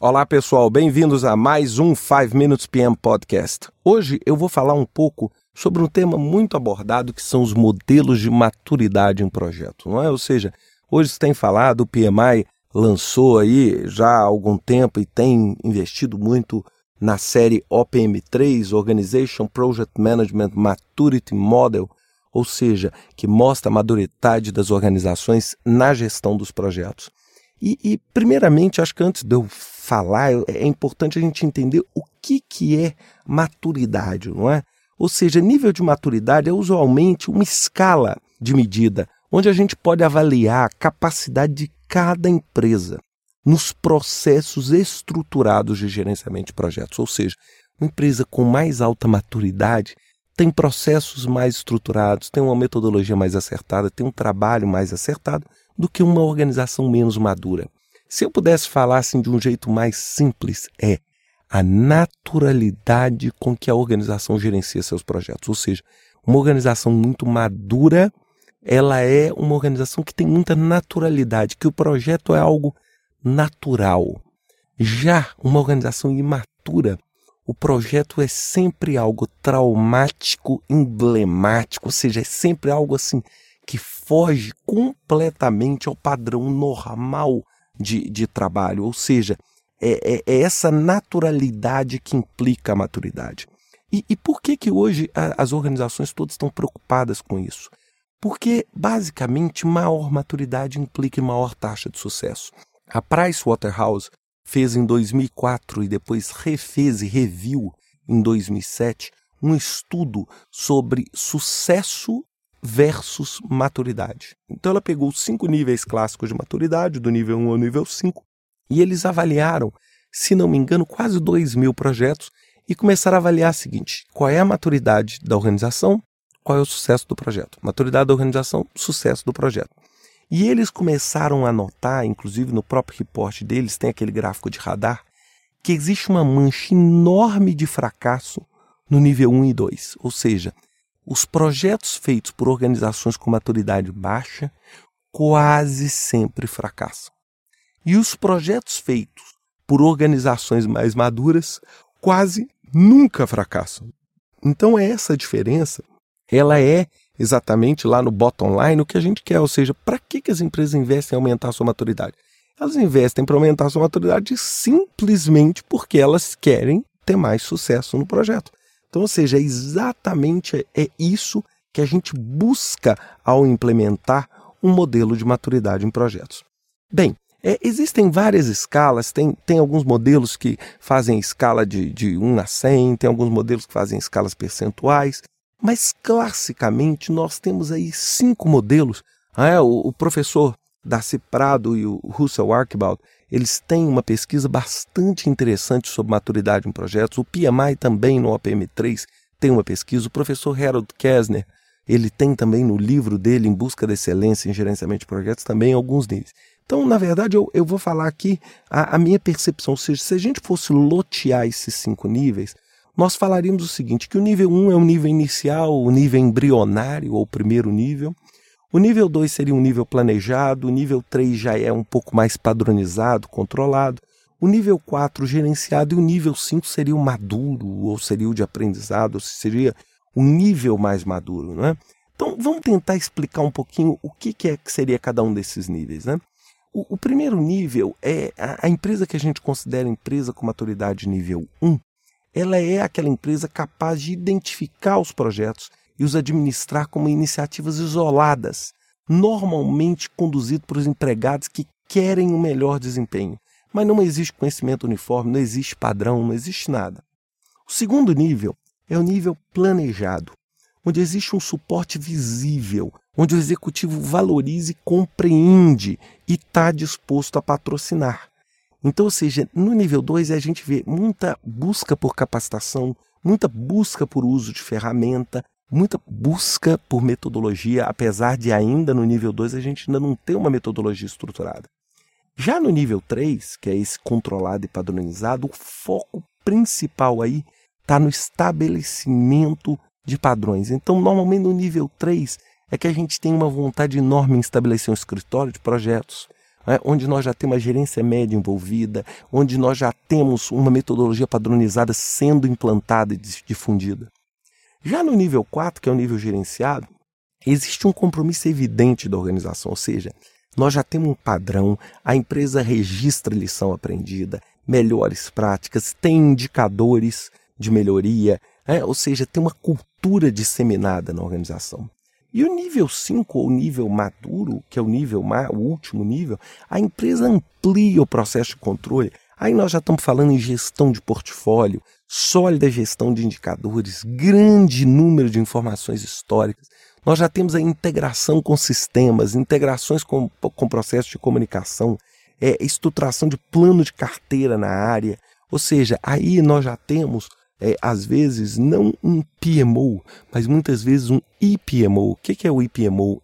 Olá pessoal, bem-vindos a mais um 5 Minutes PM Podcast. Hoje eu vou falar um pouco sobre um tema muito abordado que são os modelos de maturidade em projeto, não é? Ou seja, hoje se tem falado, o PMI lançou aí já há algum tempo e tem investido muito na série OPM3, Organization Project Management Maturity Model, ou seja, que mostra a maturidade das organizações na gestão dos projetos. E, e, primeiramente, acho que antes de eu falar, é importante a gente entender o que, que é maturidade, não é? Ou seja, nível de maturidade é usualmente uma escala de medida onde a gente pode avaliar a capacidade de cada empresa nos processos estruturados de gerenciamento de projetos. Ou seja, uma empresa com mais alta maturidade tem processos mais estruturados, tem uma metodologia mais acertada, tem um trabalho mais acertado do que uma organização menos madura. Se eu pudesse falar assim de um jeito mais simples, é a naturalidade com que a organização gerencia seus projetos. Ou seja, uma organização muito madura, ela é uma organização que tem muita naturalidade, que o projeto é algo natural. Já uma organização imatura, o projeto é sempre algo traumático, emblemático, ou seja, é sempre algo assim que foge completamente ao padrão normal de, de trabalho, ou seja, é, é, é, essa naturalidade que implica a maturidade. E, e por que, que hoje a, as organizações todas estão preocupadas com isso? Porque, basicamente, maior maturidade implica maior taxa de sucesso. A Pricewaterhouse fez em 2004 e depois refez e reviu em 2007 um estudo sobre sucesso versus maturidade. Então ela pegou cinco níveis clássicos de maturidade, do nível 1 ao nível 5, e eles avaliaram, se não me engano, quase 2 mil projetos e começaram a avaliar o seguinte: qual é a maturidade da organização, qual é o sucesso do projeto. Maturidade da organização, sucesso do projeto. E eles começaram a notar, inclusive no próprio reporte deles, tem aquele gráfico de radar, que existe uma mancha enorme de fracasso no nível 1 e 2. Ou seja, os projetos feitos por organizações com maturidade baixa quase sempre fracassam. E os projetos feitos por organizações mais maduras quase nunca fracassam. Então essa diferença, ela é exatamente lá no bottom line o que a gente quer, ou seja, para que, que as empresas investem em aumentar a sua maturidade? Elas investem para aumentar a sua maturidade simplesmente porque elas querem ter mais sucesso no projeto. Então, ou seja, é exatamente é isso que a gente busca ao implementar um modelo de maturidade em projetos. Bem, é, existem várias escalas, tem, tem alguns modelos que fazem escala de, de 1 a 100, tem alguns modelos que fazem escalas percentuais, mas classicamente nós temos aí cinco modelos. Ah, é, o, o professor Darcy Prado e o Russell Archibald eles têm uma pesquisa bastante interessante sobre maturidade em projetos. O PMI também no OPM3 tem uma pesquisa. O professor Harold Kessner, ele tem também no livro dele, Em Busca da Excelência em Gerenciamento de Projetos, também alguns deles. Então, na verdade, eu, eu vou falar aqui a, a minha percepção. Ou seja, se a gente fosse lotear esses cinco níveis, nós falaríamos o seguinte, que o nível 1 é o nível inicial, o nível embrionário, ou primeiro nível. O nível 2 seria um nível planejado, o nível 3 já é um pouco mais padronizado, controlado. O nível 4 gerenciado e o nível 5 seria o maduro, ou seria o de aprendizado, ou seria o nível mais maduro. Né? Então vamos tentar explicar um pouquinho o que, que é que seria cada um desses níveis. Né? O, o primeiro nível é a, a empresa que a gente considera empresa com maturidade nível 1, ela é aquela empresa capaz de identificar os projetos e os administrar como iniciativas isoladas, normalmente conduzido por empregados que querem um melhor desempenho. Mas não existe conhecimento uniforme, não existe padrão, não existe nada. O segundo nível é o nível planejado, onde existe um suporte visível, onde o executivo valoriza e compreende e está disposto a patrocinar. Então, ou seja, no nível 2 a gente vê muita busca por capacitação, muita busca por uso de ferramenta, muita busca por metodologia, apesar de ainda no nível 2 a gente ainda não ter uma metodologia estruturada. Já no nível 3, que é esse controlado e padronizado, o foco principal aí está no estabelecimento de padrões. Então, normalmente no nível 3 é que a gente tem uma vontade enorme em estabelecer um escritório de projetos. né, onde nós já temos a gerência média envolvida, onde nós já temos uma metodologia padronizada sendo implantada e difundida. Já no nível 4, que é o nível gerenciado, existe um compromisso evidente da organização, ou seja, nós já temos um padrão, a empresa registra lição aprendida, melhores práticas, tem indicadores de melhoria, né? ou seja, tem uma cultura disseminada na organização. E o nível 5, ou nível maduro, que é o nível o último nível, a empresa amplia o processo de controle. Aí nós já estamos falando em gestão de portfólio, sólida gestão de indicadores, grande número de informações históricas. Nós já temos a integração com sistemas, integrações com, com processos de comunicação, é, estruturação de plano de carteira na área. Ou seja, aí nós já temos é, às vezes, não um PMO, mas muitas vezes um EPMO. O que é o EPMO?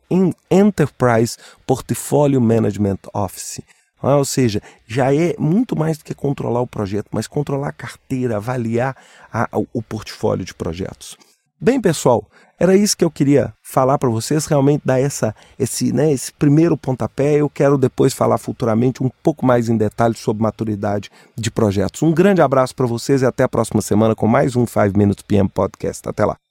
Enterprise Portfolio Management Office. Ah, ou seja, já é muito mais do que controlar o projeto, mas controlar a carteira, avaliar a, o portfólio de projetos. Bem, pessoal, era isso que eu queria falar para vocês, realmente dar essa, esse, né, esse primeiro pontapé. Eu quero depois falar futuramente um pouco mais em detalhes sobre maturidade de projetos. Um grande abraço para vocês e até a próxima semana com mais um 5 Minutes PM Podcast. Até lá.